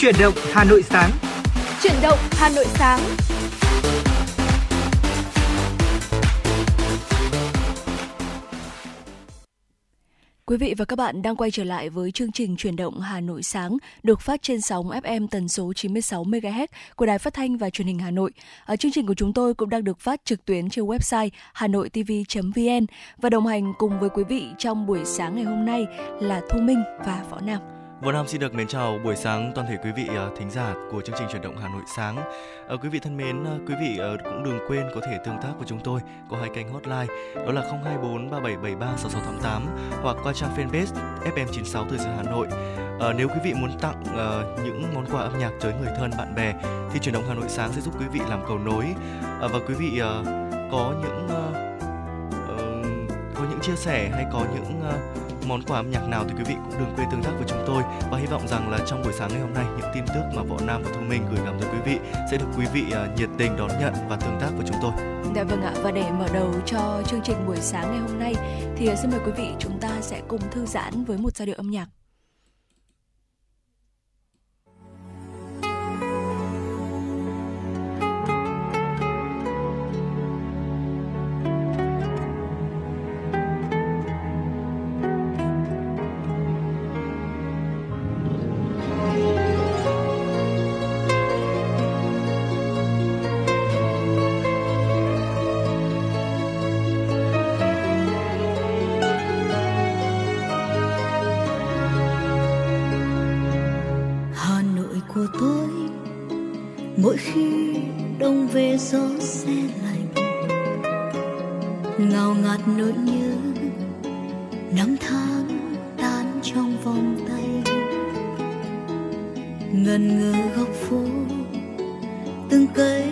Chuyển động Hà Nội sáng. Chuyển động Hà Nội sáng. Quý vị và các bạn đang quay trở lại với chương trình Chuyển động Hà Nội sáng được phát trên sóng FM tần số 96 MHz của Đài Phát thanh và Truyền hình Hà Nội. Ở chương trình của chúng tôi cũng đang được phát trực tuyến trên website hanoitv.vn và đồng hành cùng với quý vị trong buổi sáng ngày hôm nay là Thu Minh và Võ Nam. Vân Nam xin được mến chào buổi sáng toàn thể quý vị ờ, thính giả của chương trình chuyển động Hà Nội sáng. Ờ, quý vị thân mến, ờ, quý vị cũng đừng quên có thể tương tác với chúng tôi qua hai kênh hotline đó là 024 3773 6688 hoặc qua trang fanpage FM96 Thời sự Hà Nội. Nếu quý vị muốn tặng uh, những món quà âm nhạc tới người thân bạn bè thì chuyển động Hà Nội sáng sẽ giúp quý vị làm cầu nối và quý vị uh, có những uh, uh, có những chia sẻ hay có những uh, món quà âm nhạc nào thì quý vị cũng đừng quên tương tác với chúng tôi và hy vọng rằng là trong buổi sáng ngày hôm nay những tin tức mà võ nam và thu minh gửi gắm tới quý vị sẽ được quý vị uh, nhiệt tình đón nhận và tương tác với chúng tôi. Dạ vâng ạ và để mở đầu cho chương trình buổi sáng ngày hôm nay thì xin mời quý vị chúng ta sẽ cùng thư giãn với một giai điệu âm nhạc. về gió xe lạnh. Ngào ngạt nỗi nhớ, năm tháng tan trong vòng tay. Ngần ngơ góc phố, từng cây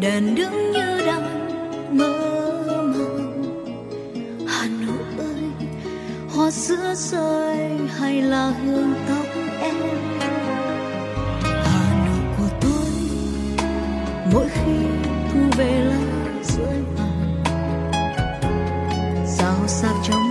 đèn đứng như đang mơ màng. Hà nội ơi, hoa sữa rơi hay là hương tóc em? về lá rơi vàng sao sắc trong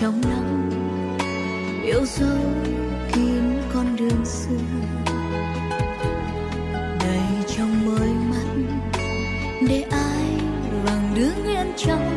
trong nắng yêu dấu kín con đường xưa. Đầy trong mới mắt, để ai bằng đứng yên trong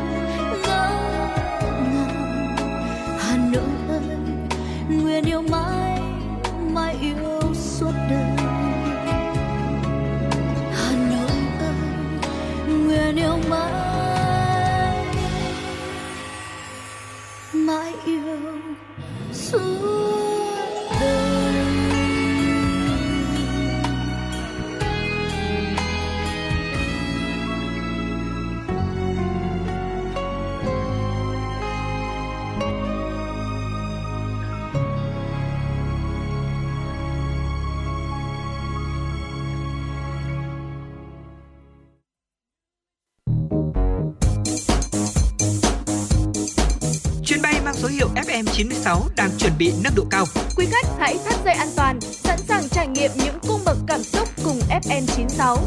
FM96 đang chuẩn bị nâng độ cao. Quý khách hãy thắt dây an toàn, sẵn sàng trải nghiệm những cung bậc cảm xúc cùng FN96.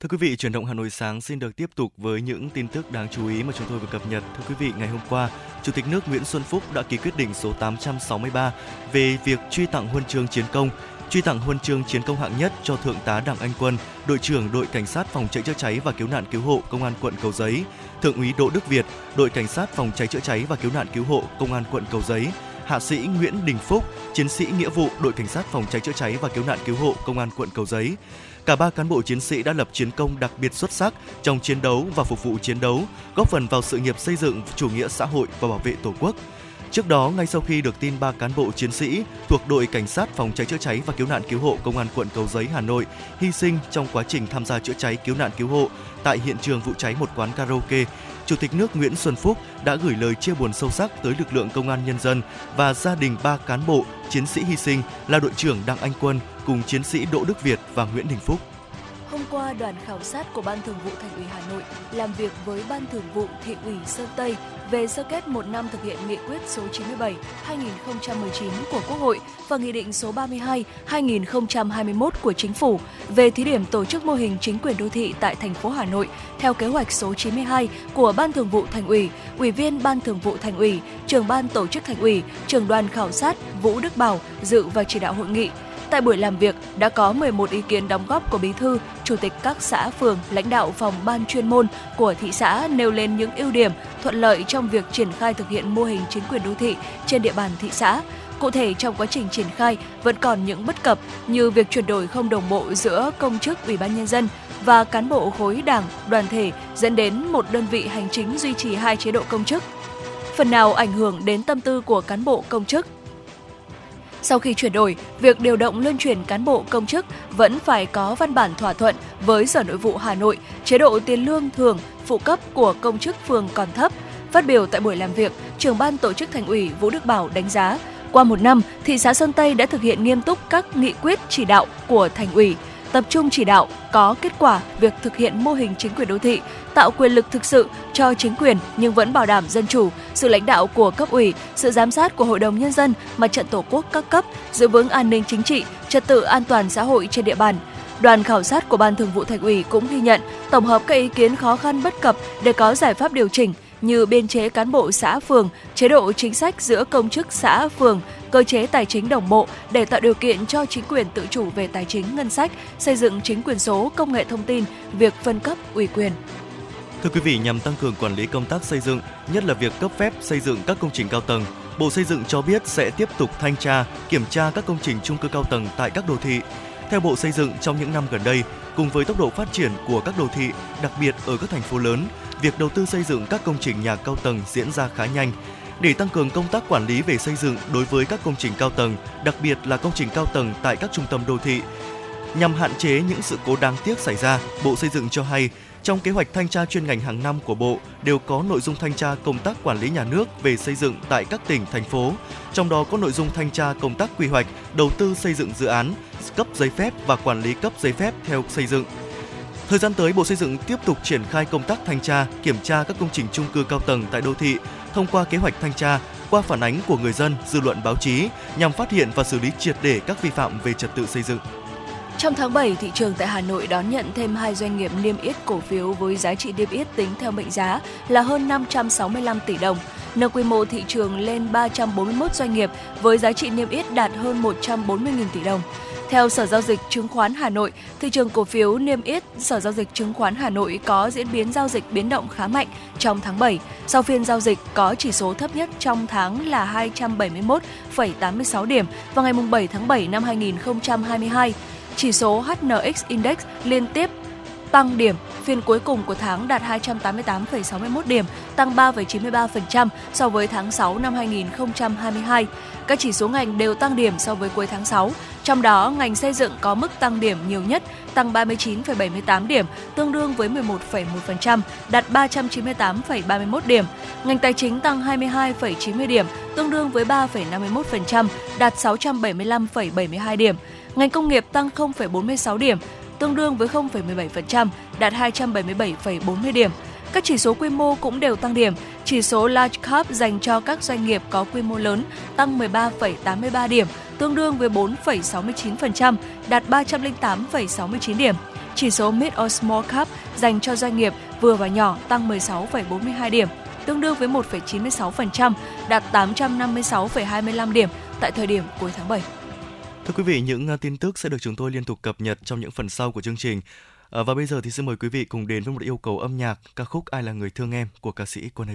Thưa quý vị, chuyển động Hà Nội sáng xin được tiếp tục với những tin tức đáng chú ý mà chúng tôi vừa cập nhật. Thưa quý vị, ngày hôm qua, Chủ tịch nước Nguyễn Xuân Phúc đã ký quyết định số 863 về việc truy tặng huân chương chiến công, truy tặng huân chương chiến công hạng nhất cho Thượng tá Đặng Anh Quân, đội trưởng đội cảnh sát phòng cháy chữa cháy và cứu nạn cứu hộ Công an quận Cầu Giấy, Thượng úy Đỗ Đức Việt, đội cảnh sát phòng cháy chữa cháy và cứu nạn cứu hộ Công an quận Cầu Giấy, Hạ sĩ Nguyễn Đình Phúc, chiến sĩ nghĩa vụ đội cảnh sát phòng cháy chữa cháy và cứu nạn cứu hộ Công an quận Cầu Giấy. Cả ba cán bộ chiến sĩ đã lập chiến công đặc biệt xuất sắc trong chiến đấu và phục vụ chiến đấu, góp phần vào sự nghiệp xây dựng chủ nghĩa xã hội và bảo vệ Tổ quốc. Trước đó, ngay sau khi được tin ba cán bộ chiến sĩ thuộc đội cảnh sát phòng cháy chữa cháy và cứu nạn cứu hộ công an quận Cầu Giấy Hà Nội hy sinh trong quá trình tham gia chữa cháy cứu nạn cứu hộ tại hiện trường vụ cháy một quán karaoke, Chủ tịch nước Nguyễn Xuân Phúc đã gửi lời chia buồn sâu sắc tới lực lượng công an nhân dân và gia đình ba cán bộ chiến sĩ hy sinh là đội trưởng Đặng Anh Quân cùng chiến sĩ Đỗ Đức Việt và Nguyễn Đình Phúc. Hôm qua, đoàn khảo sát của Ban Thường vụ Thành ủy Hà Nội làm việc với Ban Thường vụ Thị ủy Sơn Tây về sơ kết một năm thực hiện nghị quyết số 97 2019 của Quốc hội và nghị định số 32 2021 của Chính phủ về thí điểm tổ chức mô hình chính quyền đô thị tại thành phố Hà Nội theo kế hoạch số 92 của Ban Thường vụ Thành ủy, Ủy viên Ban Thường vụ Thành ủy, Trưởng ban Tổ chức Thành ủy, Trưởng đoàn khảo sát Vũ Đức Bảo dự và chỉ đạo hội nghị. Tại buổi làm việc đã có 11 ý kiến đóng góp của bí thư, chủ tịch các xã phường, lãnh đạo phòng ban chuyên môn của thị xã nêu lên những ưu điểm, thuận lợi trong việc triển khai thực hiện mô hình chính quyền đô thị trên địa bàn thị xã. Cụ thể trong quá trình triển khai vẫn còn những bất cập như việc chuyển đổi không đồng bộ giữa công chức Ủy ban nhân dân và cán bộ khối đảng, đoàn thể dẫn đến một đơn vị hành chính duy trì hai chế độ công chức. Phần nào ảnh hưởng đến tâm tư của cán bộ công chức, sau khi chuyển đổi, việc điều động luân chuyển cán bộ công chức vẫn phải có văn bản thỏa thuận với Sở Nội vụ Hà Nội, chế độ tiền lương thường phụ cấp của công chức phường còn thấp. Phát biểu tại buổi làm việc, trưởng ban tổ chức thành ủy Vũ Đức Bảo đánh giá, qua một năm, thị xã Sơn Tây đã thực hiện nghiêm túc các nghị quyết chỉ đạo của thành ủy, tập trung chỉ đạo có kết quả việc thực hiện mô hình chính quyền đô thị, tạo quyền lực thực sự cho chính quyền nhưng vẫn bảo đảm dân chủ, sự lãnh đạo của cấp ủy, sự giám sát của Hội đồng Nhân dân, Mặt trận Tổ quốc các cấp, giữ vững an ninh chính trị, trật tự an toàn xã hội trên địa bàn. Đoàn khảo sát của Ban Thường vụ Thành ủy cũng ghi nhận, tổng hợp các ý kiến khó khăn bất cập để có giải pháp điều chỉnh như biên chế cán bộ xã phường, chế độ chính sách giữa công chức xã phường, cơ chế tài chính đồng bộ để tạo điều kiện cho chính quyền tự chủ về tài chính ngân sách, xây dựng chính quyền số, công nghệ thông tin, việc phân cấp ủy quyền. Thưa quý vị, nhằm tăng cường quản lý công tác xây dựng, nhất là việc cấp phép xây dựng các công trình cao tầng, Bộ Xây dựng cho biết sẽ tiếp tục thanh tra, kiểm tra các công trình chung cư cao tầng tại các đô thị. Theo Bộ Xây dựng, trong những năm gần đây, cùng với tốc độ phát triển của các đô thị, đặc biệt ở các thành phố lớn, việc đầu tư xây dựng các công trình nhà cao tầng diễn ra khá nhanh. Để tăng cường công tác quản lý về xây dựng đối với các công trình cao tầng, đặc biệt là công trình cao tầng tại các trung tâm đô thị, nhằm hạn chế những sự cố đáng tiếc xảy ra, Bộ Xây dựng cho hay trong kế hoạch thanh tra chuyên ngành hàng năm của Bộ đều có nội dung thanh tra công tác quản lý nhà nước về xây dựng tại các tỉnh, thành phố. Trong đó có nội dung thanh tra công tác quy hoạch, đầu tư xây dựng dự án, cấp giấy phép và quản lý cấp giấy phép theo xây dựng. Thời gian tới, Bộ Xây dựng tiếp tục triển khai công tác thanh tra, kiểm tra các công trình chung cư cao tầng tại đô thị thông qua kế hoạch thanh tra, qua phản ánh của người dân, dư luận báo chí nhằm phát hiện và xử lý triệt để các vi phạm về trật tự xây dựng. Trong tháng 7, thị trường tại Hà Nội đón nhận thêm hai doanh nghiệp niêm yết cổ phiếu với giá trị niêm yết tính theo mệnh giá là hơn 565 tỷ đồng, nâng quy mô thị trường lên 341 doanh nghiệp với giá trị niêm yết đạt hơn 140.000 tỷ đồng. Theo Sở Giao dịch Chứng khoán Hà Nội, thị trường cổ phiếu niêm yết Sở Giao dịch Chứng khoán Hà Nội có diễn biến giao dịch biến động khá mạnh trong tháng 7. Sau phiên giao dịch có chỉ số thấp nhất trong tháng là 271,86 điểm vào ngày 7 tháng 7 năm 2022. Chỉ số HNX Index liên tiếp tăng điểm, phiên cuối cùng của tháng đạt 288,61 điểm, tăng 3,93% so với tháng 6 năm 2022. Các chỉ số ngành đều tăng điểm so với cuối tháng 6, trong đó ngành xây dựng có mức tăng điểm nhiều nhất, tăng 39,78 điểm, tương đương với 11,1%, đạt 398,31 điểm. Ngành tài chính tăng 22,90 điểm, tương đương với 3,51%, đạt 675,72 điểm. Ngành công nghiệp tăng 0,46 điểm, tương đương với 0,17%, đạt 277,40 điểm. Các chỉ số quy mô cũng đều tăng điểm. Chỉ số Large Cap dành cho các doanh nghiệp có quy mô lớn tăng 13,83 điểm, tương đương với 4,69%, đạt 308,69 điểm. Chỉ số Mid or Small Cap dành cho doanh nghiệp vừa và nhỏ tăng 16,42 điểm, tương đương với 1,96%, đạt 856,25 điểm tại thời điểm cuối tháng 7. Thưa quý vị, những à, tin tức sẽ được chúng tôi liên tục cập nhật trong những phần sau của chương trình. À, và bây giờ thì xin mời quý vị cùng đến với một yêu cầu âm nhạc ca khúc Ai là người thương em của ca sĩ Quân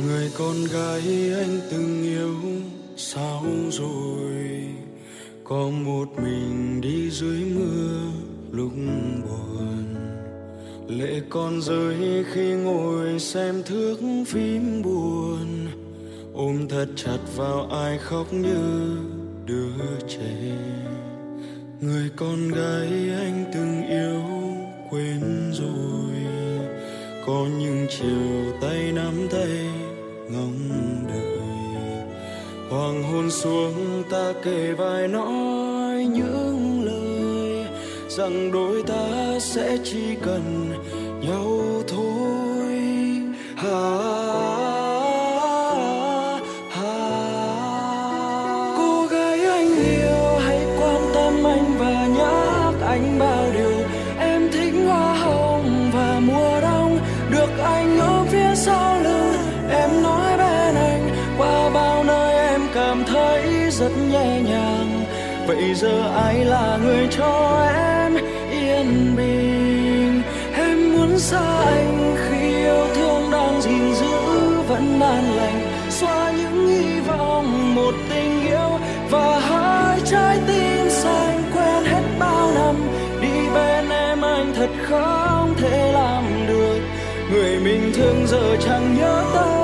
người con gái anh từng yêu, sao rồi? Có một mình đi dưới mưa lúc buồn. Lệ con rơi khi ngồi xem thước phim buồn. Ôm thật chặt vào ai khóc như đứa trẻ. Người con gái anh từng yêu, quên rồi. Có những chiều tay nắm tay ngóng đợi. Hoàng hôn xuống ta kề vai nói những lời rằng đôi ta sẽ chỉ cần nhau thôi. Hà giờ ai là người cho em yên bình? Em muốn xa anh khi yêu thương đang gìn giữ vẫn an lành. Xóa những hy vọng, một tình yêu và hai trái tim xanh quen hết bao năm. Đi bên em anh thật không thể làm được. Người mình thương giờ chẳng nhớ tên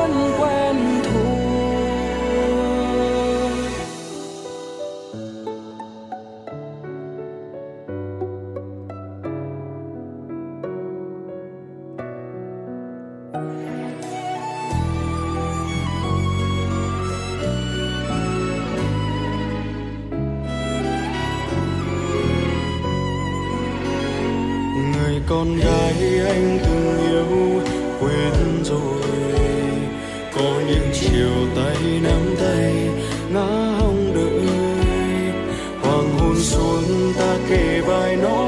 con gái anh từng yêu, quên rồi. Có những chiều tay nắm tay, ngã hồng đợi. Hoàng hôn xuống ta kề vai nói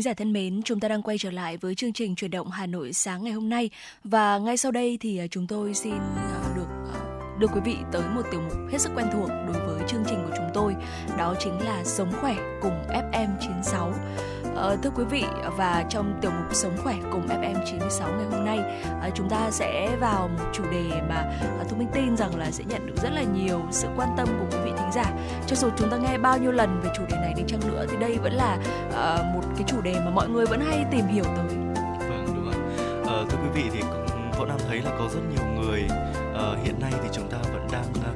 thính giả thân mến, chúng ta đang quay trở lại với chương trình chuyển động Hà Nội sáng ngày hôm nay và ngay sau đây thì à, chúng tôi xin à, được à, đưa quý vị tới một tiểu mục hết sức quen thuộc đối với chương trình của chúng tôi, đó chính là Sống khỏe cùng FM 96. Ờ, thưa quý vị và trong tiểu mục Sống khỏe cùng FM 96 ngày hôm nay, à, chúng ta sẽ vào một chủ đề mà à, Thu Minh tin rằng là sẽ nhận được rất là nhiều sự quan tâm của quý vị thính giả. Cho dù chúng ta nghe bao nhiêu lần về chủ đề này đi chăng nữa thì đây vẫn là à, một cái chủ đề mà mọi người vẫn hay tìm hiểu tới. Vâng đúng ạ. À, thưa quý vị thì cũng vẫn đang thấy là có rất nhiều người à, hiện nay thì chúng ta vẫn đang à,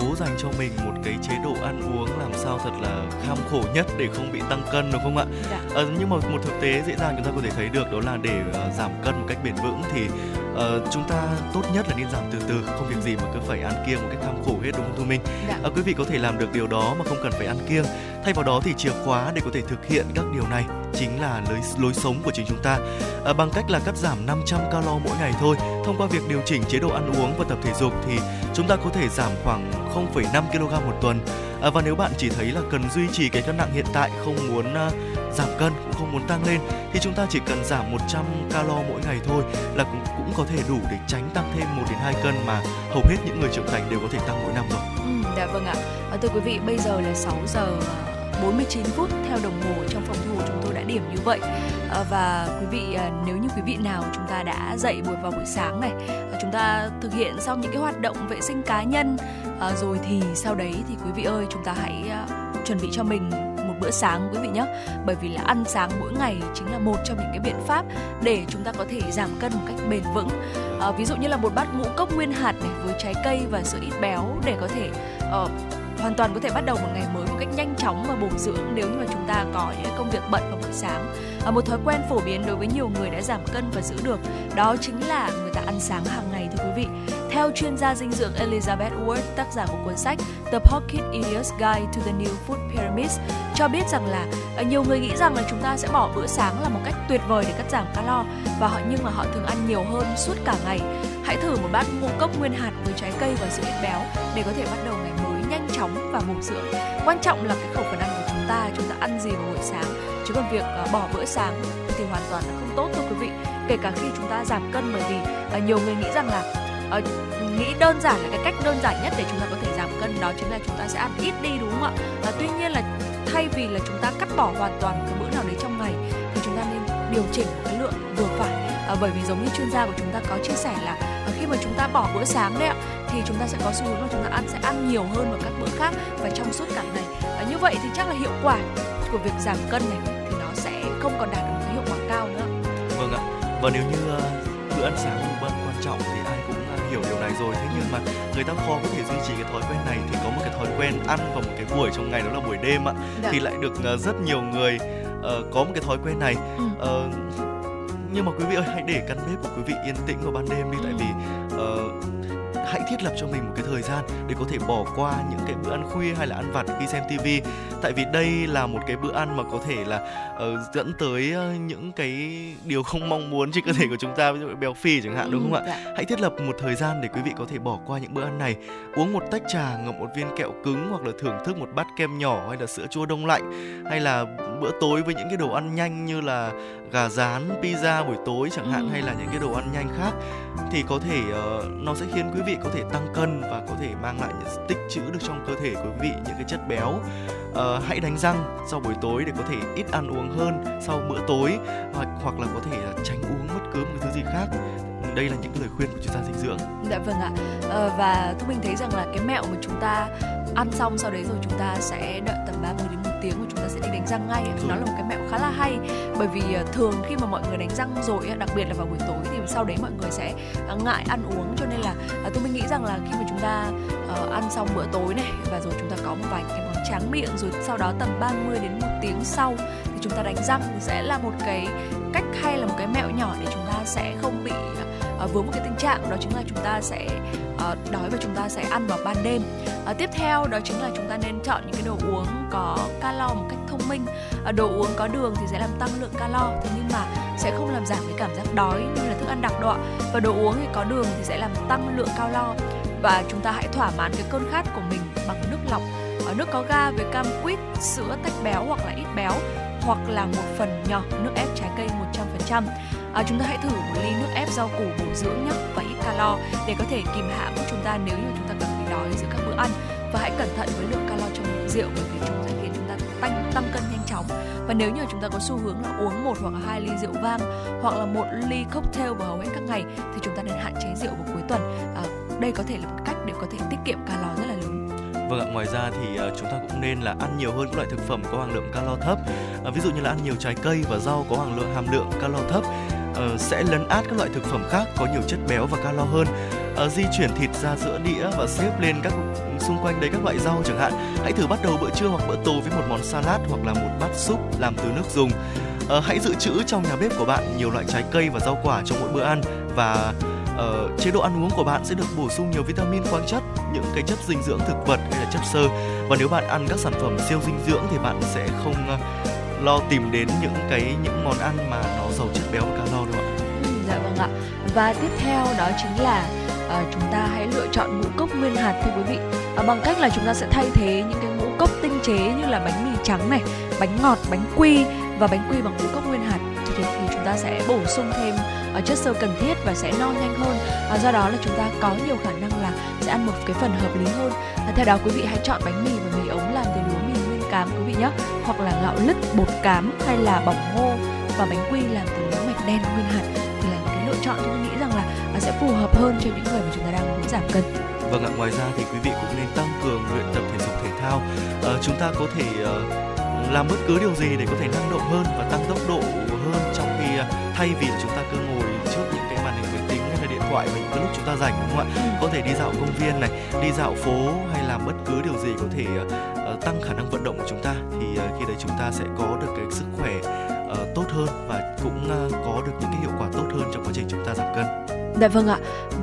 cố dành cho mình một cái chế độ ăn uống làm sao thật là kham khổ nhất để không bị tăng cân đúng không ạ? Dạ. Ờ, nhưng mà một thực tế dễ dàng chúng ta có thể thấy được đó là để ờ, giảm cân một cách bền vững thì ờ, chúng ta tốt nhất là nên giảm từ từ không việc gì mà cứ phải ăn kiêng một cách kham khổ hết đúng không Thu Minh? Dạ. Ờ, quý vị có thể làm được điều đó mà không cần phải ăn kiêng. Thay vào đó thì chìa khóa để có thể thực hiện các điều này chính là lối lối sống của chính chúng ta. à, bằng cách là cắt giảm 500 calo mỗi ngày thôi. Thông qua việc điều chỉnh chế độ ăn uống và tập thể dục thì chúng ta có thể giảm khoảng 0,5 kg một tuần. À, và nếu bạn chỉ thấy là cần duy trì cái cân nặng hiện tại không muốn à, giảm cân cũng không muốn tăng lên thì chúng ta chỉ cần giảm 100 calo mỗi ngày thôi là cũng cũng có thể đủ để tránh tăng thêm 1 đến 2 cân mà hầu hết những người trưởng thành đều có thể tăng mỗi năm rồi. Ừ, dạ vâng ạ. À, thưa quý vị, bây giờ là 6 giờ 49 phút theo đồng hồ trong phòng thu của chúng điểm như vậy. Ờ, và quý vị ờ, nếu như quý vị nào chúng ta đã dậy buổi vào buổi sáng này, ờ, chúng ta thực hiện xong những cái hoạt động vệ sinh cá nhân rồi thì sau đấy thì quý vị ơi chúng ta hãy chuẩn bị cho mình một bữa sáng quý vị nhé bởi vì là ăn sáng mỗi ngày chính là một trong những cái biện pháp để chúng ta có thể giảm cân một cách bền vững à, ví dụ như là một bát ngũ cốc nguyên hạt này với trái cây và sữa ít béo để có thể uh, hoàn toàn có thể bắt đầu một ngày mới một cách nhanh chóng và bổ dưỡng nếu như mà chúng ta có những công việc bận vào buổi sáng. À, một thói quen phổ biến đối với nhiều người đã giảm cân và giữ được đó chính là người ta ăn sáng hàng ngày thưa quý vị. Theo chuyên gia dinh dưỡng Elizabeth Ward, tác giả của cuốn sách The Pocket Idiot's Guide to the New Food Pyramid, cho biết rằng là ờ, nhiều người nghĩ rằng là chúng ta sẽ bỏ bữa sáng là một cách tuyệt vời để cắt giảm calo và họ nhưng mà họ thường ăn nhiều hơn suốt cả ngày. Hãy thử một bát ngũ cốc nguyên hạt với trái cây và sữa ít béo để có thể bắt đầu ngày nhanh chóng và bổ dưỡng. Quan trọng là cái khẩu phần ăn của chúng ta, chúng ta ăn gì vào buổi sáng. Chứ còn việc uh, bỏ bữa sáng thì hoàn toàn là không tốt thưa quý vị. Kể cả khi chúng ta giảm cân bởi vì uh, nhiều người nghĩ rằng là uh, nghĩ đơn giản là cái cách đơn giản nhất để chúng ta có thể giảm cân đó chính là chúng ta sẽ ăn ít đi đúng không ạ? và tuy nhiên là thay vì là chúng ta cắt bỏ hoàn toàn cái bữa nào đấy trong ngày thì chúng ta nên điều chỉnh cái lượng vừa phải à, bởi vì giống như chuyên gia của chúng ta có chia sẻ là khi mà chúng ta bỏ bữa sáng đấy ạ thì chúng ta sẽ có xu hướng là chúng ta ăn sẽ ăn nhiều hơn vào các bữa khác và trong suốt cả ngày. À, như vậy thì chắc là hiệu quả của việc giảm cân này thì nó sẽ không còn đạt được một cái hiệu quả cao nữa. Vâng ạ. Và nếu như uh, bữa ăn sáng là bữa quan trọng thì ai cũng uh, hiểu điều này rồi. Thế nhưng mà người ta khó có thể duy trì cái thói quen này thì có một cái thói quen ăn vào một cái buổi trong ngày đó là buổi đêm ạ dạ. thì lại được uh, rất nhiều người uh, có một cái thói quen này. Ừ. uh, nhưng mà quý vị ơi hãy để căn bếp của quý vị yên tĩnh vào ban đêm đi tại vì uh, hãy thiết lập cho mình một cái thời gian để có thể bỏ qua những cái bữa ăn khuya hay là ăn vặt khi xem tivi tại vì đây là một cái bữa ăn mà có thể là uh, dẫn tới uh, những cái điều không mong muốn trên cơ thể của chúng ta ví dụ béo phì chẳng hạn đúng không ạ? Dạ. hãy thiết lập một thời gian để quý vị có thể bỏ qua những bữa ăn này. Uống một tách trà ngậm một viên kẹo cứng hoặc là thưởng thức một bát kem nhỏ hay là sữa chua đông lạnh hay là bữa tối với những cái đồ ăn nhanh như là gà rán, pizza buổi tối chẳng hạn ừ. hay là những cái đồ ăn nhanh khác thì có thể uh, nó sẽ khiến quý vị có thể tăng cân và có thể mang lại những tích trữ được trong cơ thể của quý vị những cái chất béo. Uh, hãy đánh răng sau buổi tối để có thể ít ăn uống hơn sau bữa tối hoặc hoặc là có thể uh, tránh uống bất cứ một cái thứ gì khác đây là những lời khuyên của chuyên gia dinh dưỡng. Dạ vâng ạ. À, và thu mình thấy rằng là cái mẹo mà chúng ta ăn xong sau đấy rồi chúng ta sẽ đợi tầm 30 đến một tiếng và chúng ta sẽ đi đánh răng ngay nó là một cái mẹo khá là hay bởi vì ờ, thường khi mà mọi người đánh răng rồi đặc biệt là vào buổi tối thì sau đấy mọi người sẽ ờ, ngại ăn uống cho nên là ờ, tôi mình nghĩ rằng là khi mà chúng ta ăn xong bữa tối này và rồi chúng ta có một vài cái món tráng miệng rồi sau đó tầm 30 đến một tiếng sau thì chúng ta đánh răng thì sẽ là một cái cách hay là một cái mẹo nhỏ để chúng ta sẽ không bị uh, vướng một cái tình trạng đó chính là chúng ta sẽ uh, đói và chúng ta sẽ ăn vào ban đêm. Uh, tiếp theo đó chính là chúng ta nên chọn những cái đồ uống có calo một cách thông minh. Uh, đồ uống có đường thì sẽ làm tăng lượng calo thế nhưng mà sẽ không làm giảm cái cảm giác đói như là thức ăn đặc đọa và đồ uống thì có đường thì sẽ làm tăng lượng calo. Và chúng ta hãy thỏa mãn cái cơn khát của mình bằng nước lọc. Ở nước có ga với cam quýt sữa tách béo hoặc là ít béo hoặc là một phần nhỏ nước ép trái cây 100% à, chúng ta hãy thử một ly nước ép rau củ bổ dưỡng nhé và ít calo để có thể kìm hãm chúng ta nếu như chúng ta cảm thấy đói giữa các bữa ăn. Và hãy cẩn thận với lượng calo trong rượu bởi vì chúng sẽ khiến chúng ta tăng tăng cân nhanh chóng. Và nếu như chúng ta có xu hướng là uống một hoặc là hai ly rượu vang hoặc là một ly cocktail vào hầu hết các ngày thì chúng ta nên hạn chế rượu vào cuối tuần. À, đây có thể là một cách để có thể tiết kiệm calo rất là Vâng ạ, ngoài ra thì uh, chúng ta cũng nên là ăn nhiều hơn các loại thực phẩm có hàm lượng calo thấp. Uh, ví dụ như là ăn nhiều trái cây và rau có hàm lượng hàm lượng calo thấp uh, sẽ lấn át các loại thực phẩm khác có nhiều chất béo và calo hơn. Uh, di chuyển thịt ra giữa đĩa và xếp lên các xung quanh đấy các loại rau chẳng hạn. Hãy thử bắt đầu bữa trưa hoặc bữa tối với một món salad hoặc là một bát súp làm từ nước dùng. Uh, hãy dự trữ trong nhà bếp của bạn nhiều loại trái cây và rau quả trong mỗi bữa ăn và uh, chế độ ăn uống của bạn sẽ được bổ sung nhiều vitamin khoáng chất những cái chất dinh dưỡng thực vật hay là chất xơ. Và nếu bạn ăn các sản phẩm siêu dinh dưỡng thì bạn sẽ không uh, lo tìm đến những cái những món ăn mà nó giàu chất béo và calo đâu ạ. Ừ, dạ vâng ạ. Và tiếp theo đó chính là uh, chúng ta hãy lựa chọn ngũ cốc nguyên hạt thưa quý vị. Uh, bằng cách là chúng ta sẽ thay thế những cái ngũ cốc tinh chế như là bánh mì trắng này bánh ngọt bánh quy. Và bánh quy bằng ngũ cốc nguyên hạt. Thì, thì chúng ta sẽ bổ sung thêm chất xơ cần thiết và sẽ no nhanh hơn. À, do đó là chúng ta có nhiều khả năng là sẽ ăn một cái phần hợp lý hơn. À, theo đó quý vị hãy chọn bánh mì và mì ống làm từ lúa mì nguyên cám quý vị nhé. Hoặc là gạo lứt bột cám hay là bỏng ngô và bánh quy làm từ lúa mạch đen nguyên hạt thì là những cái lựa chọn tôi nghĩ rằng là à, sẽ phù hợp hơn cho những người mà chúng ta đang muốn giảm cân. Vâng ạ, ngoài ra thì quý vị cũng nên tăng cường luyện tập thể dục thể thao. À, chúng ta có thể uh, làm bất cứ điều gì để có thể năng động hơn và tăng tốc độ hơn trong thay vì chúng ta cứ ngồi trước những cái màn hình máy tính hay là điện thoại những cái lúc chúng ta rảnh đúng không ạ ừ. có thể đi dạo công viên này đi dạo phố hay làm bất cứ điều gì có thể uh, tăng khả năng vận động của chúng ta thì uh, khi đấy chúng ta sẽ có được cái sức khỏe uh, tốt hơn và cũng uh, có được những cái hiệu quả tốt hơn trong quá trình chúng ta giảm cân Dạ vâng ạ.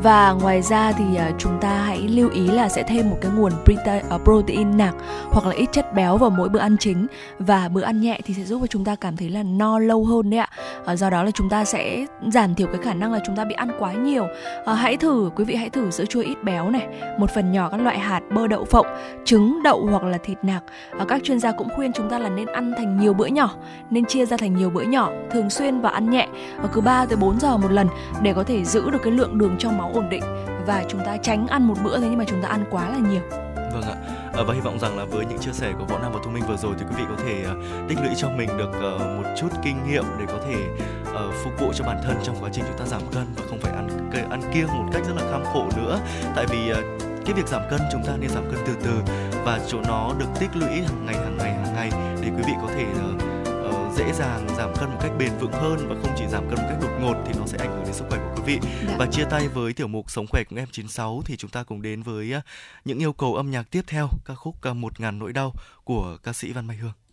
Và ngoài ra thì à, chúng ta hãy lưu ý là sẽ thêm một cái nguồn à, protein nạc hoặc là ít chất béo vào mỗi bữa ăn chính và bữa ăn nhẹ thì sẽ giúp cho chúng ta cảm thấy là no lâu hơn đấy ạ. Uh, do đó là chúng ta sẽ giảm thiểu cái khả năng là chúng ta bị ăn quá nhiều. Hãy thử quý vị hãy thử sữa chua ít béo này, một phần nhỏ các loại hạt bơ đậu phộng, trứng đậu hoặc là thịt nạc. Các chuyên gia cũng khuyên chúng ta là nên ăn thành nhiều bữa nhỏ, nên chia ra thành nhiều bữa nhỏ, thường xuyên và ăn nhẹ, uh, cứ 3 tới 4 giờ một lần để có thể giữ được cái lượng đường trong máu ổn định và chúng ta tránh ăn một bữa thế nhưng mà chúng ta ăn quá là nhiều. Vâng ạ. Ờ, và hy vọng rằng là với những chia sẻ của võ nam và thu minh vừa rồi thì quý vị có thể ờ, tích lũy cho mình được ờ, một chút kinh nghiệm để có thể phục vụ cho bản thân trong quá trình chúng ta giảm cân và không phải ăn ăn kiêng một cách rất là kham khổ nữa. Tại vì cái việc giảm cân chúng ta nên giảm cân từ từ và chỗ nó được tích lũy hàng ngày hàng ngày hàng ngày để quý vị có thể uh, dễ dàng giảm cân một cách bền vững hơn và không chỉ giảm cân một cách đột ngột thì nó sẽ ảnh hưởng đến sức khỏe của quý vị. Dạ. Và chia tay với tiểu mục sống khỏe của em 96 thì chúng ta cùng đến với những yêu cầu âm nhạc tiếp theo ca khúc một ngàn nỗi đau của ca sĩ Văn Mai Hương.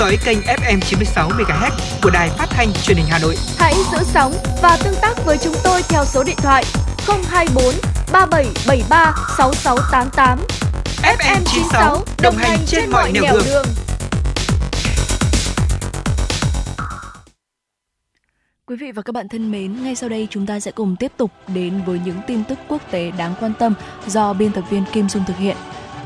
Dõi kênh FM 96 MHz của đài phát thanh truyền hình Hà Nội. Hãy giữ sóng và tương tác với chúng tôi theo số điện thoại 024 3773 6688. FM 96 đồng hành trên mọi nẻo đường. Quý vị và các bạn thân mến, ngay sau đây chúng ta sẽ cùng tiếp tục đến với những tin tức quốc tế đáng quan tâm do biên tập viên Kim Dung thực hiện.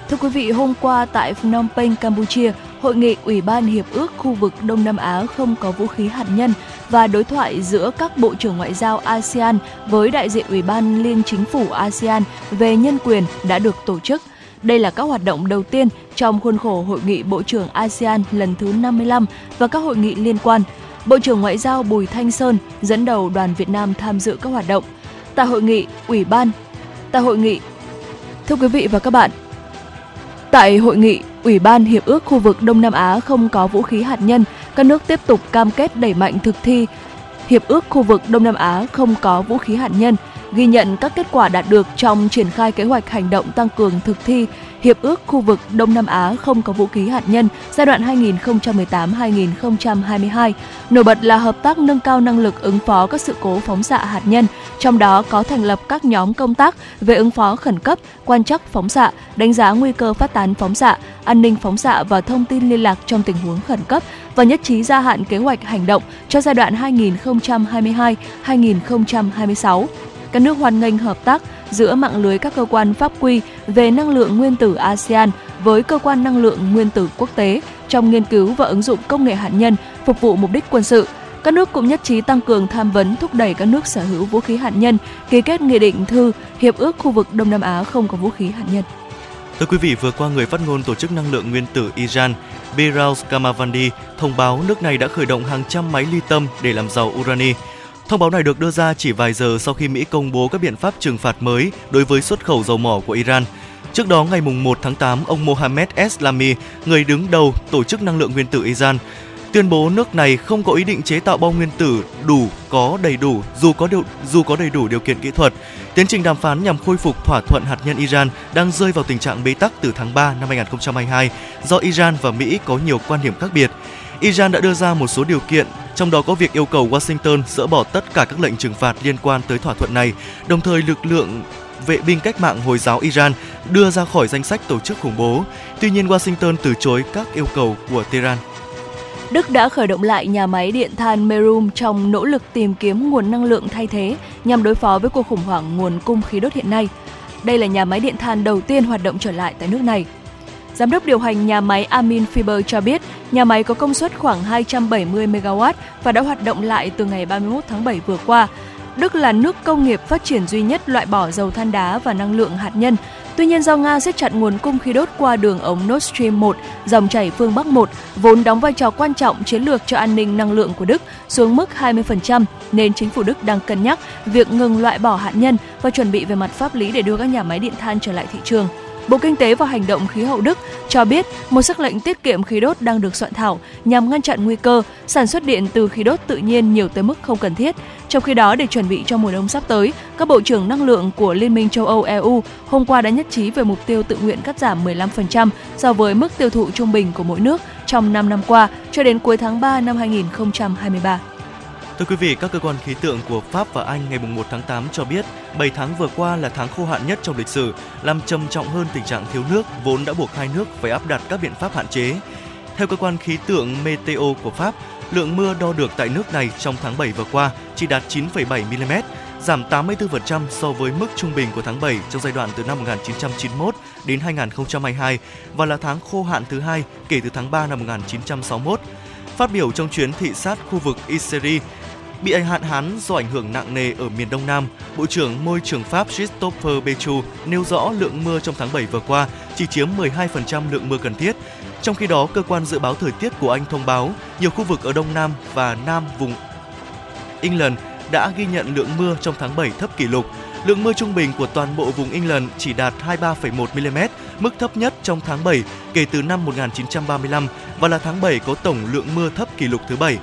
Thưa quý vị, hôm qua tại Phnom Penh, Campuchia, Hội nghị Ủy ban Hiệp ước khu vực Đông Nam Á không có vũ khí hạt nhân và đối thoại giữa các bộ trưởng ngoại giao ASEAN với đại diện Ủy ban Liên Chính phủ ASEAN về nhân quyền đã được tổ chức. Đây là các hoạt động đầu tiên trong khuôn khổ Hội nghị Bộ trưởng ASEAN lần thứ 55 và các hội nghị liên quan. Bộ trưởng Ngoại giao Bùi Thanh Sơn dẫn đầu đoàn Việt Nam tham dự các hoạt động. Tại hội nghị, Ủy ban Tại hội nghị Thưa quý vị và các bạn, Tại hội nghị, Ủy ban Hiệp ước khu vực Đông Nam Á không có vũ khí hạt nhân, các nước tiếp tục cam kết đẩy mạnh thực thi. Hiệp ước khu vực Đông Nam Á không có vũ khí hạt nhân, ghi nhận các kết quả đạt được trong triển khai kế hoạch hành động tăng cường thực thi Hiệp ước khu vực Đông Nam Á không có vũ khí hạt nhân giai đoạn 2018-2022. Nổi bật là hợp tác nâng cao năng lực ứng phó các sự cố phóng xạ hạt nhân, trong đó có thành lập các nhóm công tác về ứng phó khẩn cấp, quan trắc phóng xạ, đánh giá nguy cơ phát tán phóng xạ, an ninh phóng xạ và thông tin liên lạc trong tình huống khẩn cấp và nhất trí gia hạn kế hoạch hành động cho giai đoạn 2022-2026. Các nước hoan nghênh hợp tác giữa mạng lưới các cơ quan pháp quy về năng lượng nguyên tử ASEAN với cơ quan năng lượng nguyên tử quốc tế trong nghiên cứu và ứng dụng công nghệ hạt nhân phục vụ mục đích quân sự. Các nước cũng nhất trí tăng cường tham vấn thúc đẩy các nước sở hữu vũ khí hạt nhân ký kết nghị định thư Hiệp ước khu vực Đông Nam Á không có vũ khí hạt nhân. Thưa quý vị, vừa qua người phát ngôn Tổ chức Năng lượng Nguyên tử Iran, Behrouz Kamavandi, thông báo nước này đã khởi động hàng trăm máy ly tâm để làm giàu urani. Thông báo này được đưa ra chỉ vài giờ sau khi Mỹ công bố các biện pháp trừng phạt mới đối với xuất khẩu dầu mỏ của Iran. Trước đó, ngày 1 tháng 8, ông Mohammed Eslami, người đứng đầu Tổ chức Năng lượng Nguyên tử Iran, tuyên bố nước này không có ý định chế tạo bom nguyên tử đủ có đầy đủ dù có điều, dù có đầy đủ điều kiện kỹ thuật. Tiến trình đàm phán nhằm khôi phục thỏa thuận hạt nhân Iran đang rơi vào tình trạng bế tắc từ tháng 3 năm 2022 do Iran và Mỹ có nhiều quan điểm khác biệt. Iran đã đưa ra một số điều kiện, trong đó có việc yêu cầu Washington dỡ bỏ tất cả các lệnh trừng phạt liên quan tới thỏa thuận này, đồng thời lực lượng vệ binh cách mạng Hồi giáo Iran đưa ra khỏi danh sách tổ chức khủng bố. Tuy nhiên, Washington từ chối các yêu cầu của Tehran. Đức đã khởi động lại nhà máy điện than Merum trong nỗ lực tìm kiếm nguồn năng lượng thay thế nhằm đối phó với cuộc khủng hoảng nguồn cung khí đốt hiện nay. Đây là nhà máy điện than đầu tiên hoạt động trở lại tại nước này. Giám đốc điều hành nhà máy Amin Fiber cho biết, nhà máy có công suất khoảng 270 MW và đã hoạt động lại từ ngày 31 tháng 7 vừa qua. Đức là nước công nghiệp phát triển duy nhất loại bỏ dầu than đá và năng lượng hạt nhân. Tuy nhiên do Nga siết chặt nguồn cung khí đốt qua đường ống Nord Stream 1, dòng chảy phương Bắc 1, vốn đóng vai trò quan trọng chiến lược cho an ninh năng lượng của Đức xuống mức 20%, nên chính phủ Đức đang cân nhắc việc ngừng loại bỏ hạt nhân và chuẩn bị về mặt pháp lý để đưa các nhà máy điện than trở lại thị trường. Bộ Kinh tế và Hành động khí hậu Đức cho biết một sắc lệnh tiết kiệm khí đốt đang được soạn thảo nhằm ngăn chặn nguy cơ sản xuất điện từ khí đốt tự nhiên nhiều tới mức không cần thiết. Trong khi đó, để chuẩn bị cho mùa đông sắp tới, các bộ trưởng năng lượng của Liên minh châu Âu EU hôm qua đã nhất trí về mục tiêu tự nguyện cắt giảm 15% so với mức tiêu thụ trung bình của mỗi nước trong 5 năm qua cho đến cuối tháng 3 năm 2023. Thưa quý vị, các cơ quan khí tượng của Pháp và Anh ngày 1 tháng 8 cho biết 7 tháng vừa qua là tháng khô hạn nhất trong lịch sử, làm trầm trọng hơn tình trạng thiếu nước vốn đã buộc hai nước phải áp đặt các biện pháp hạn chế. Theo cơ quan khí tượng Meteo của Pháp, lượng mưa đo được tại nước này trong tháng 7 vừa qua chỉ đạt 9,7 mm, giảm 84% so với mức trung bình của tháng 7 trong giai đoạn từ năm 1991 đến 2022 và là tháng khô hạn thứ hai kể từ tháng 3 năm 1961. Phát biểu trong chuyến thị sát khu vực Iseri, bị hạn hán do ảnh hưởng nặng nề ở miền Đông Nam, Bộ trưởng Môi trường Pháp Christopher Bechu nêu rõ lượng mưa trong tháng 7 vừa qua chỉ chiếm 12% lượng mưa cần thiết. Trong khi đó, cơ quan dự báo thời tiết của Anh thông báo nhiều khu vực ở Đông Nam và Nam vùng England đã ghi nhận lượng mưa trong tháng 7 thấp kỷ lục. Lượng mưa trung bình của toàn bộ vùng England chỉ đạt 23,1 mm, mức thấp nhất trong tháng 7 kể từ năm 1935 và là tháng 7 có tổng lượng mưa thấp kỷ lục thứ 7.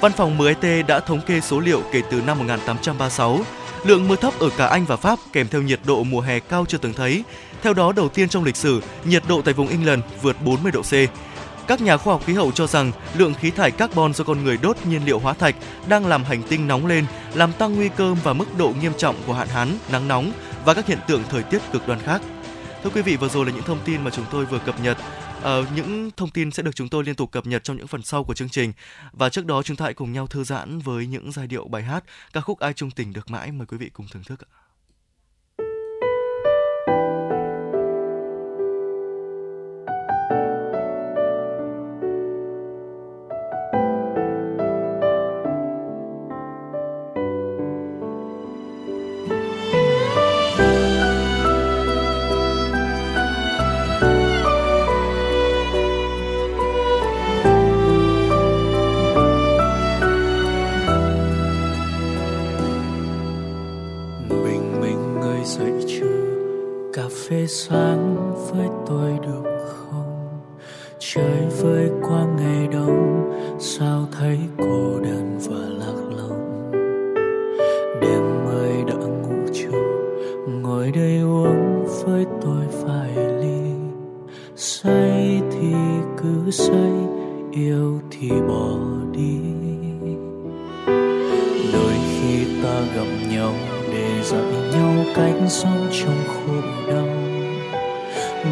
Văn phòng MIT đã thống kê số liệu kể từ năm 1836. Lượng mưa thấp ở cả Anh và Pháp kèm theo nhiệt độ mùa hè cao chưa từng thấy. Theo đó, đầu tiên trong lịch sử, nhiệt độ tại vùng England vượt 40 độ C. Các nhà khoa học khí hậu cho rằng lượng khí thải carbon do con người đốt nhiên liệu hóa thạch đang làm hành tinh nóng lên, làm tăng nguy cơ và mức độ nghiêm trọng của hạn hán, nắng nóng và các hiện tượng thời tiết cực đoan khác. Thưa quý vị, vừa rồi là những thông tin mà chúng tôi vừa cập nhật. Uh, những thông tin sẽ được chúng tôi liên tục cập nhật trong những phần sau của chương trình. Và trước đó chúng ta hãy cùng nhau thư giãn với những giai điệu bài hát ca khúc Ai chung tình được mãi mời quý vị cùng thưởng thức ạ. sáng với tôi được không? Trời với qua ngày đông, sao thấy cô đơn và lạc lõng? Đêm mai đã ngủ chưa? ngồi đây uống với tôi vài ly. Say thì cứ say, yêu thì bỏ đi. Đôi khi ta gặp nhau để dạy nhau cách sống trong khổ đau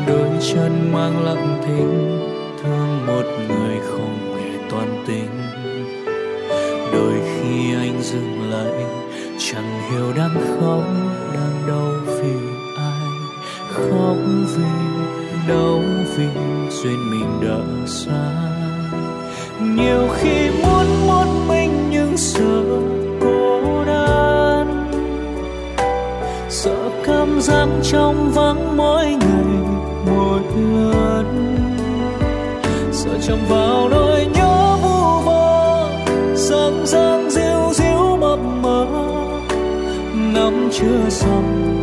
đôi chân mang lặng thinh, thương một người không hề toàn tình đôi khi anh dừng lại, chẳng hiểu đang khóc, đang đau vì ai. Khóc vì đau vì duyên mình đã xa. Nhiều khi muốn một mình nhưng sợ cô đơn. Sợ cảm giác trong vắng mỗi người phượt sợ chồng vào nỗi nhớ vu vơ dâng dâng díu díu mập mờ. Năm chưa xong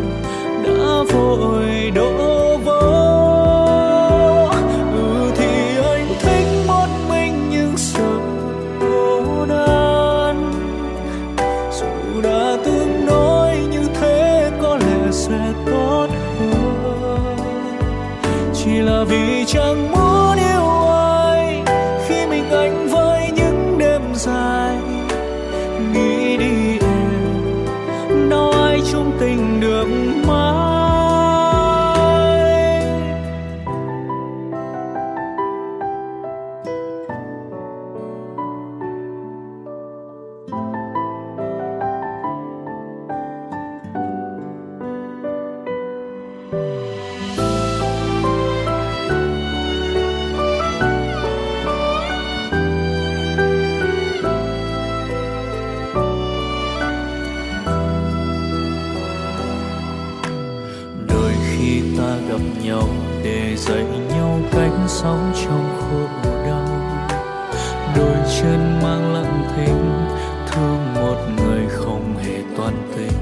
thương một người không hề toàn tình.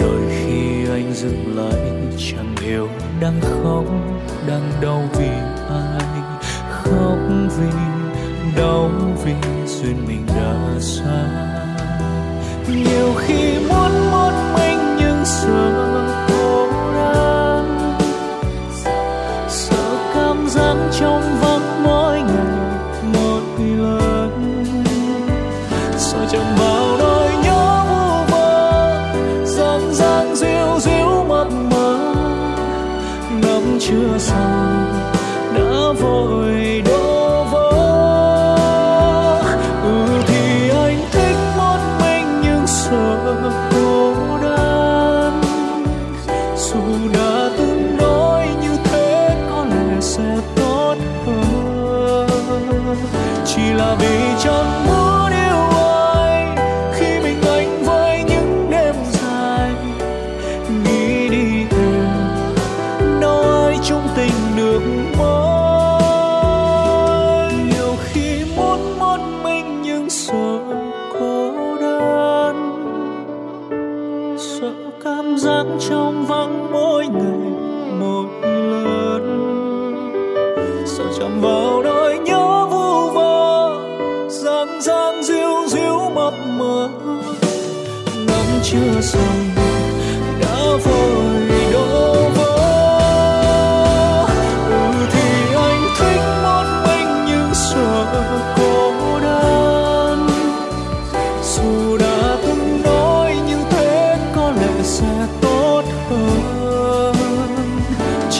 đôi khi anh dừng lại, chẳng hiểu đang khóc, đang đau vì ai khóc vì đau vì duyên mình đã xa nhiều khi muốn một mình nhưng sợ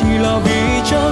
chỉ là vì chẳng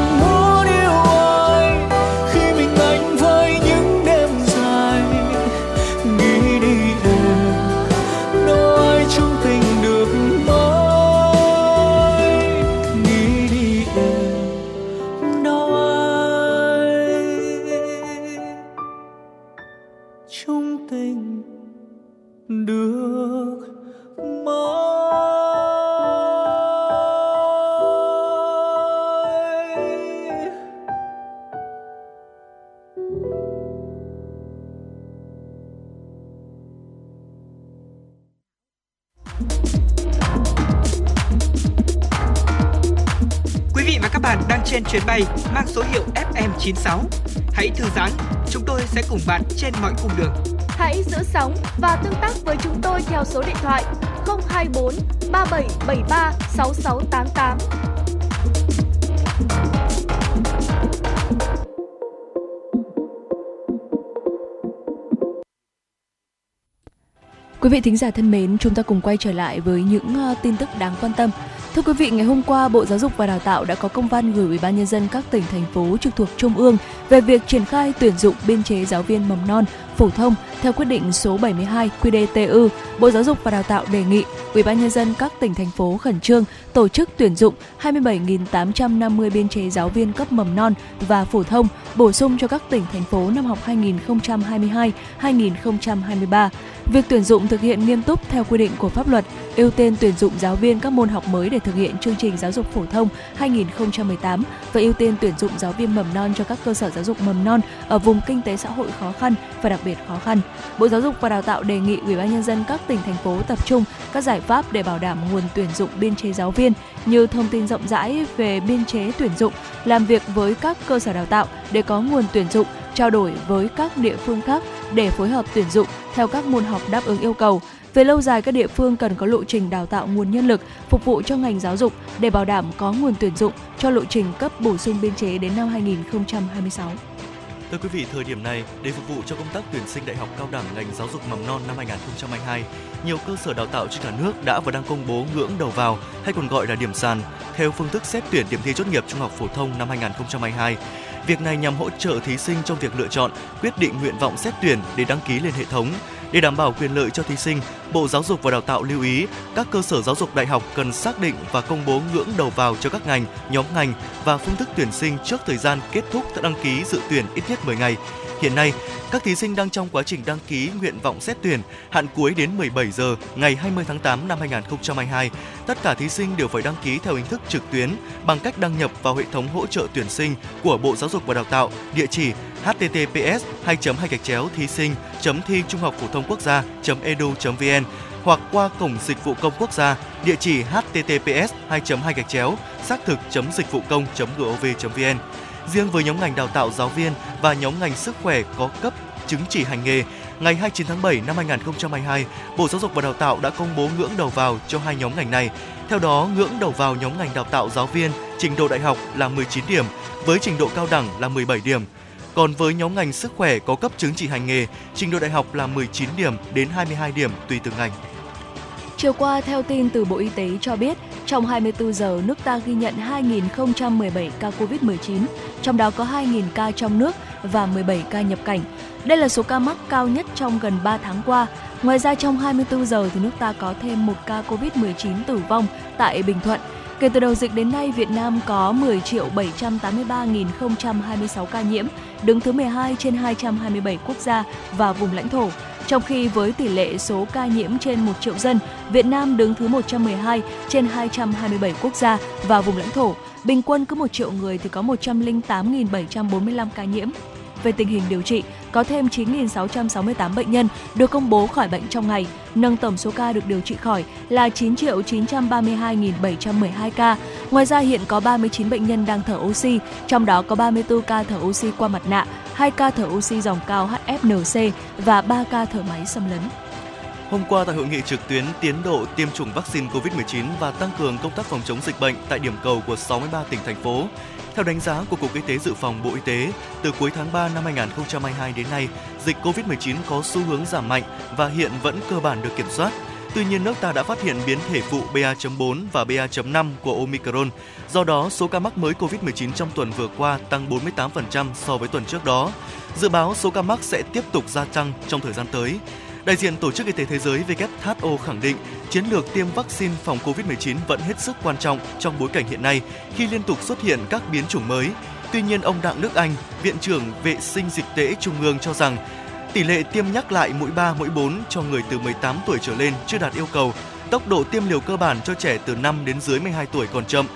trên mọi cung đường. Hãy giữ sóng và tương tác với chúng tôi theo số điện thoại 024 3773 6688. Quý vị thính giả thân mến, chúng ta cùng quay trở lại với những ờ, tin tức đáng quan tâm. Thưa quý vị, ngày hôm qua Bộ Giáo dục và Đào tạo đã có công văn gửi Ủy ban nhân dân các tỉnh thành phố trực thuộc Trung ương về việc triển khai tuyển dụng biên chế giáo viên mầm non, phổ thông theo quyết định số 72 QĐ-TU. Bộ Giáo dục và Đào tạo đề nghị Ủy ban nhân dân các tỉnh thành phố khẩn trương tổ chức tuyển dụng 27.850 biên chế giáo viên cấp mầm non và phổ thông bổ sung cho các tỉnh thành phố năm học 2022-2023. Việc tuyển dụng thực hiện nghiêm túc theo quy định của pháp luật, ưu tiên tuyển dụng giáo viên các môn học mới để thực hiện chương trình giáo dục phổ thông 2018 và ưu tiên tuyển dụng giáo viên mầm non cho các cơ sở giáo dục mầm non ở vùng kinh tế xã hội khó khăn và đặc biệt khó khăn. Bộ Giáo dục và Đào tạo đề nghị Ủy ban nhân dân các tỉnh thành phố tập trung các giải pháp để bảo đảm nguồn tuyển dụng biên chế giáo viên như thông tin rộng rãi về biên chế tuyển dụng, làm việc với các cơ sở đào tạo để có nguồn tuyển dụng, trao đổi với các địa phương khác để phối hợp tuyển dụng theo các môn học đáp ứng yêu cầu. Về lâu dài, các địa phương cần có lộ trình đào tạo nguồn nhân lực phục vụ cho ngành giáo dục để bảo đảm có nguồn tuyển dụng cho lộ trình cấp bổ sung biên chế đến năm 2026. Thưa quý vị, thời điểm này, để phục vụ cho công tác tuyển sinh đại học cao đẳng ngành giáo dục mầm non năm 2022, nhiều cơ sở đào tạo trên cả nước đã và đang công bố ngưỡng đầu vào hay còn gọi là điểm sàn theo phương thức xét tuyển điểm thi tốt nghiệp trung học phổ thông năm 2022. Việc này nhằm hỗ trợ thí sinh trong việc lựa chọn, quyết định nguyện vọng xét tuyển để đăng ký lên hệ thống. Để đảm bảo quyền lợi cho thí sinh, Bộ Giáo dục và Đào tạo lưu ý các cơ sở giáo dục đại học cần xác định và công bố ngưỡng đầu vào cho các ngành, nhóm ngành và phương thức tuyển sinh trước thời gian kết thúc đăng ký dự tuyển ít nhất 10 ngày. Hiện nay, các thí sinh đang trong quá trình đăng ký nguyện vọng xét tuyển, hạn cuối đến 17 giờ ngày 20 tháng 8 năm 2022. Tất cả thí sinh đều phải đăng ký theo hình thức trực tuyến bằng cách đăng nhập vào hệ thống hỗ trợ tuyển sinh của Bộ Giáo dục và Đào tạo, địa chỉ https 2 2 gạch chéo thí sinh chấm thi trung học phổ thông quốc gia edu vn hoặc qua cổng dịch vụ công quốc gia địa chỉ https 2 2 gạch chéo xác thực chấm dịch vụ công gov vn Riêng với nhóm ngành đào tạo giáo viên và nhóm ngành sức khỏe có cấp chứng chỉ hành nghề, ngày 29 tháng 7 năm 2022, Bộ Giáo dục và Đào tạo đã công bố ngưỡng đầu vào cho hai nhóm ngành này. Theo đó, ngưỡng đầu vào nhóm ngành đào tạo giáo viên trình độ đại học là 19 điểm, với trình độ cao đẳng là 17 điểm. Còn với nhóm ngành sức khỏe có cấp chứng chỉ hành nghề, trình độ đại học là 19 điểm đến 22 điểm tùy từng ngành. Chiều qua, theo tin từ Bộ Y tế cho biết, trong 24 giờ, nước ta ghi nhận 2.017 ca COVID-19, trong đó có 2.000 ca trong nước và 17 ca nhập cảnh. Đây là số ca mắc cao nhất trong gần 3 tháng qua. Ngoài ra, trong 24 giờ, thì nước ta có thêm một ca COVID-19 tử vong tại Bình Thuận. Kể từ đầu dịch đến nay, Việt Nam có 10 triệu 783.026 ca nhiễm, đứng thứ 12 trên 227 quốc gia và vùng lãnh thổ. Trong khi với tỷ lệ số ca nhiễm trên 1 triệu dân, Việt Nam đứng thứ 112 trên 227 quốc gia và vùng lãnh thổ. Bình quân cứ 1 triệu người thì có 108.745 ca nhiễm. Về tình hình điều trị, có thêm 9.668 bệnh nhân được công bố khỏi bệnh trong ngày, nâng tổng số ca được điều trị khỏi là 9 932.712 ca. Ngoài ra hiện có 39 bệnh nhân đang thở oxy, trong đó có 34 ca thở oxy qua mặt nạ, 2 ca thở oxy dòng cao HFNC và 3 ca thở máy xâm lấn. Hôm qua tại hội nghị trực tuyến tiến độ tiêm chủng vaccine COVID-19 và tăng cường công tác phòng chống dịch bệnh tại điểm cầu của 63 tỉnh thành phố, theo đánh giá của Cục Y tế Dự phòng Bộ Y tế, từ cuối tháng 3 năm 2022 đến nay, dịch COVID-19 có xu hướng giảm mạnh và hiện vẫn cơ bản được kiểm soát. Tuy nhiên, nước ta đã phát hiện biến thể phụ BA.4 và BA.5 của Omicron. Do đó, số ca mắc mới COVID-19 trong tuần vừa qua tăng 48% so với tuần trước đó. Dự báo số ca mắc sẽ tiếp tục gia tăng trong thời gian tới. Đại diện Tổ chức Y tế Thế giới WHO khẳng định chiến lược tiêm vaccine phòng COVID-19 vẫn hết sức quan trọng trong bối cảnh hiện nay khi liên tục xuất hiện các biến chủng mới. Tuy nhiên, ông Đặng Đức Anh, Viện trưởng Vệ sinh Dịch tễ Trung ương cho rằng tỷ lệ tiêm nhắc lại mũi 3, mũi 4 cho người từ 18 tuổi trở lên chưa đạt yêu cầu, tốc độ tiêm liều cơ bản cho trẻ từ 5 đến dưới 12 tuổi còn chậm.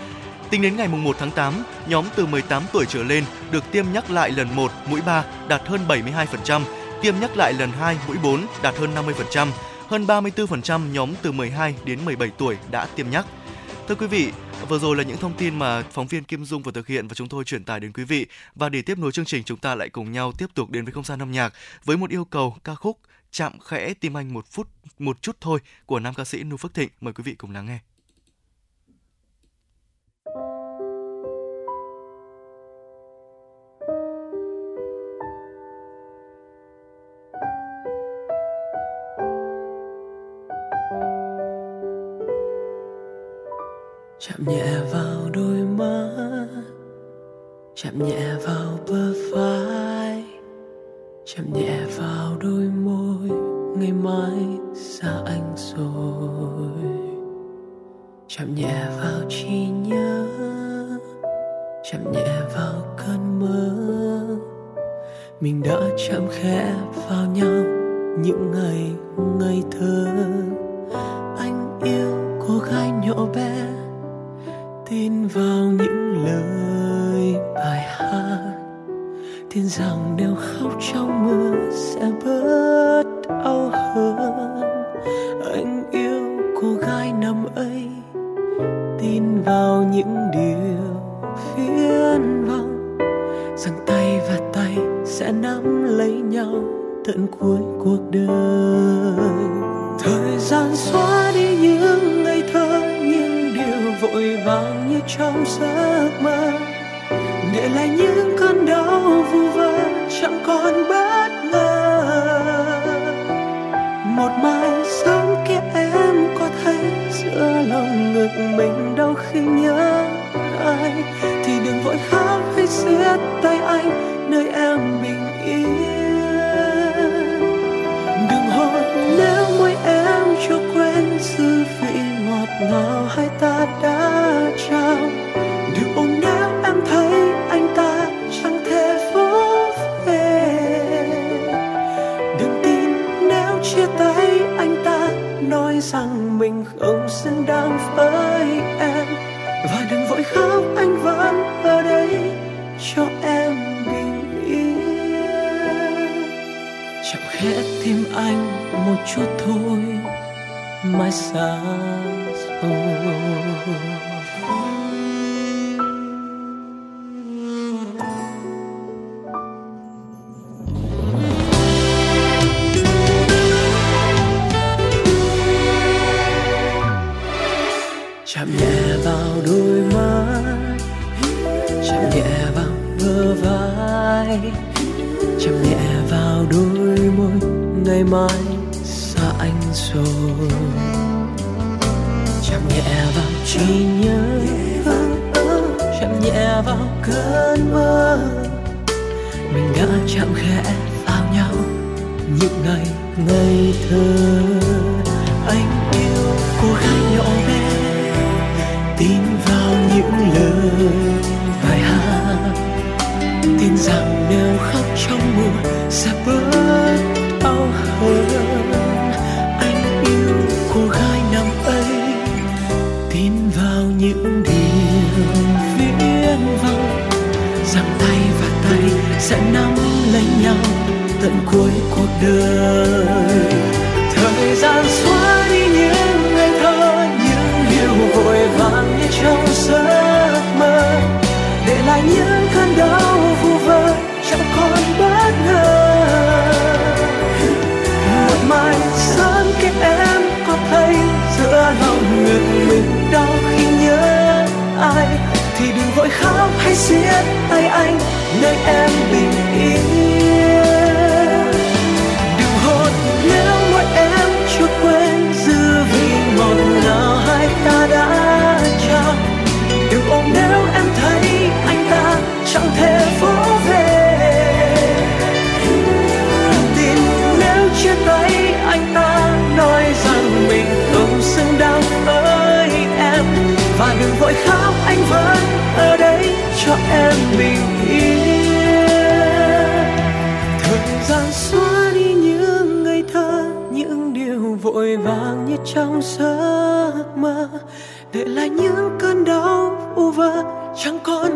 Tính đến ngày 1 tháng 8, nhóm từ 18 tuổi trở lên được tiêm nhắc lại lần 1, mũi 3 đạt hơn 72%, tiêm nhắc lại lần 2, mũi 4 đạt hơn 50%, hơn 34% nhóm từ 12 đến 17 tuổi đã tiêm nhắc. Thưa quý vị, vừa rồi là những thông tin mà phóng viên Kim Dung vừa thực hiện và chúng tôi truyền tải đến quý vị. Và để tiếp nối chương trình, chúng ta lại cùng nhau tiếp tục đến với không gian âm nhạc với một yêu cầu ca khúc Chạm khẽ tim anh một phút một chút thôi của nam ca sĩ Nu Phước Thịnh. Mời quý vị cùng lắng nghe. Chạm nhẹ vào đôi mắt. Chạm nhẹ vào bờ vai. Chạm nhẹ vào đôi môi. Ngày mai xa anh rồi. Chạm nhẹ vào trí nhớ. Chạm nhẹ vào cơn mơ. Mình đã chạm khẽ vào nhau những ngày ngây thơ. Anh yêu cô gái nhỏ bé tin vào những lời bài hát. Tin rằng nếu khóc trong mưa sẽ bớt đau hơn. Anh yêu cô gái năm ấy, tin vào những điều phiền vọng rằng tay và tay sẽ nắm lấy nhau tận cuối cuộc đời. Thời gian xóa đi những ngày thơ, những điều vội vàng như trong giấc mơ. Để lại những cơn đau vu vơ, chẳng còn bất ngờ. Một mai sớm kia em có thấy, giữa lòng ngực mình đau khi nhớ ai. Thì đừng vội khóc hay siết tay anh, nơi em bình yên. Đừng hôn nếu môi em chưa quên dư vị ngọt ngào hai ta trong giấc mơ để lại những cơn đau u vơ chẳng còn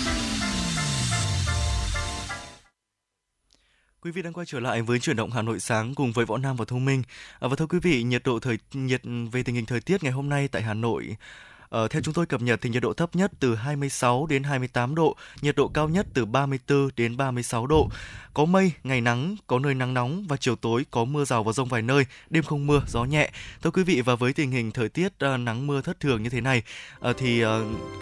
Quý vị đang quay trở lại với chuyển động Hà Nội sáng cùng với Võ Nam và thông Minh. À, và thưa quý vị, nhiệt độ thời nhiệt về tình hình thời tiết ngày hôm nay tại Hà Nội Ờ, theo chúng tôi cập nhật thì nhiệt độ thấp nhất từ 26 đến 28 độ, nhiệt độ cao nhất từ 34 đến 36 độ. Có mây, ngày nắng, có nơi nắng nóng và chiều tối có mưa rào và rông vài nơi, đêm không mưa, gió nhẹ. Thưa quý vị và với tình hình thời tiết uh, nắng mưa thất thường như thế này uh, thì uh,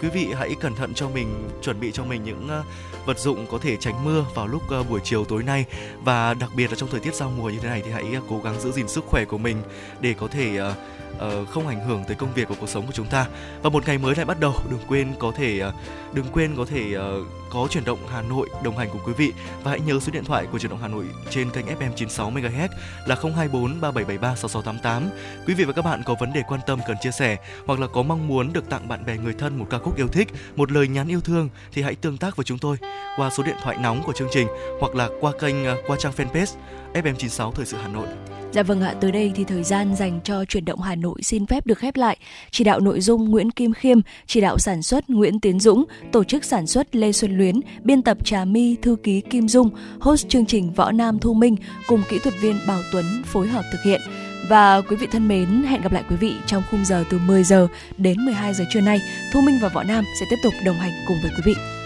quý vị hãy cẩn thận cho mình, chuẩn bị cho mình những uh, vật dụng có thể tránh mưa vào lúc uh, buổi chiều tối nay và đặc biệt là trong thời tiết giao mùa như thế này thì hãy uh, cố gắng giữ gìn sức khỏe của mình để có thể uh, uh, không ảnh hưởng tới công việc và cuộc sống của chúng ta và một ngày mới lại bắt đầu đừng quên có thể ờ, đừng quên có thể ờ, có chuyển động Hà Nội đồng hành cùng quý vị và hãy nhớ số điện thoại của chuyển động Hà Nội trên kênh FM 96 MHz là 024 3773 6688. Quý vị và các bạn có vấn đề quan tâm cần chia sẻ hoặc là có mong muốn được tặng bạn bè người thân một ca khúc yêu thích, một lời nhắn yêu thương thì hãy tương tác với chúng tôi qua số điện thoại nóng của chương trình hoặc là qua kênh ờ, qua trang fanpage FM96 Thời sự Hà Nội. Dạ vâng ạ, tới đây thì thời gian dành cho chuyển động Hà Nội xin phép được khép lại. Chỉ đạo nội dung Nguyễn Kim Khiêm, chỉ đạo sản xuất Nguyễn Tiến Dũng, tổ chức sản xuất Lê Xuân Luyến, biên tập Trà My, thư ký Kim Dung, host chương trình Võ Nam Thu Minh cùng kỹ thuật viên Bảo Tuấn phối hợp thực hiện. Và quý vị thân mến, hẹn gặp lại quý vị trong khung giờ từ 10 giờ đến 12 giờ trưa nay. Thu Minh và Võ Nam sẽ tiếp tục đồng hành cùng với quý vị.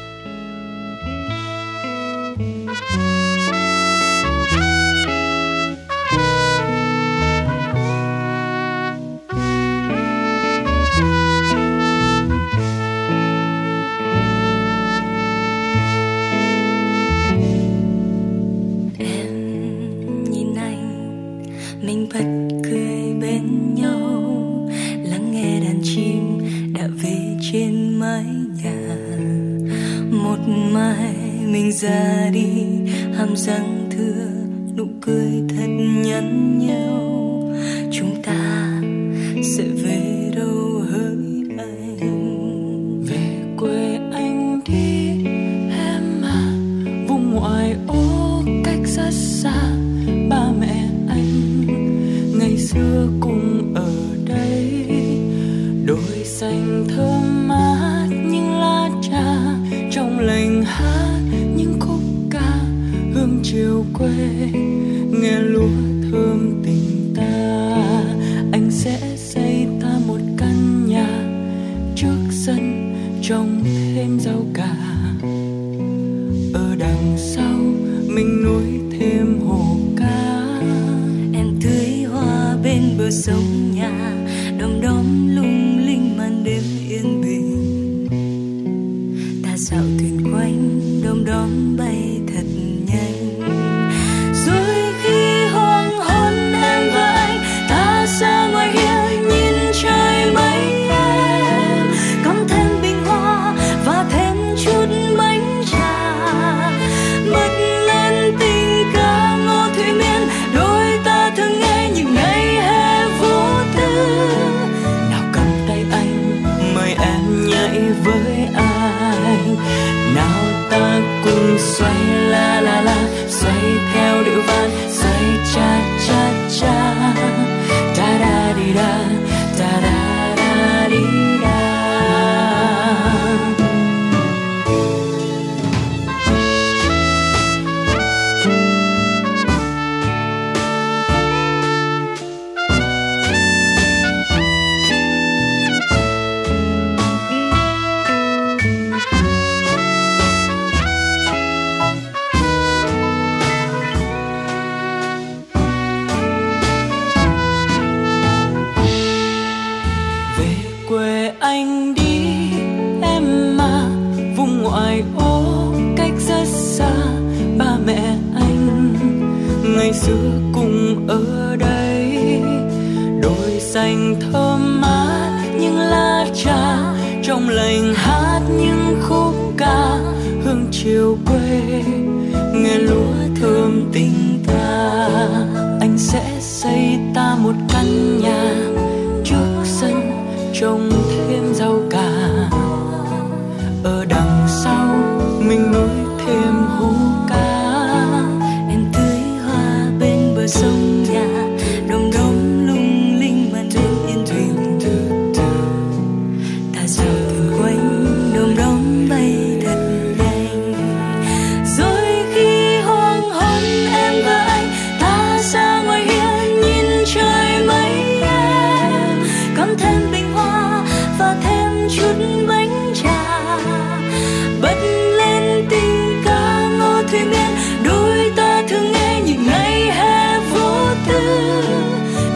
đôi ta thường nghe những ngày hè vô tư.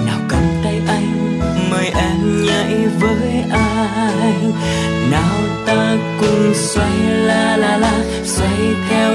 Nào cầm tay anh, mời em nhảy với anh nào ta cùng xoay la la la, xoay theo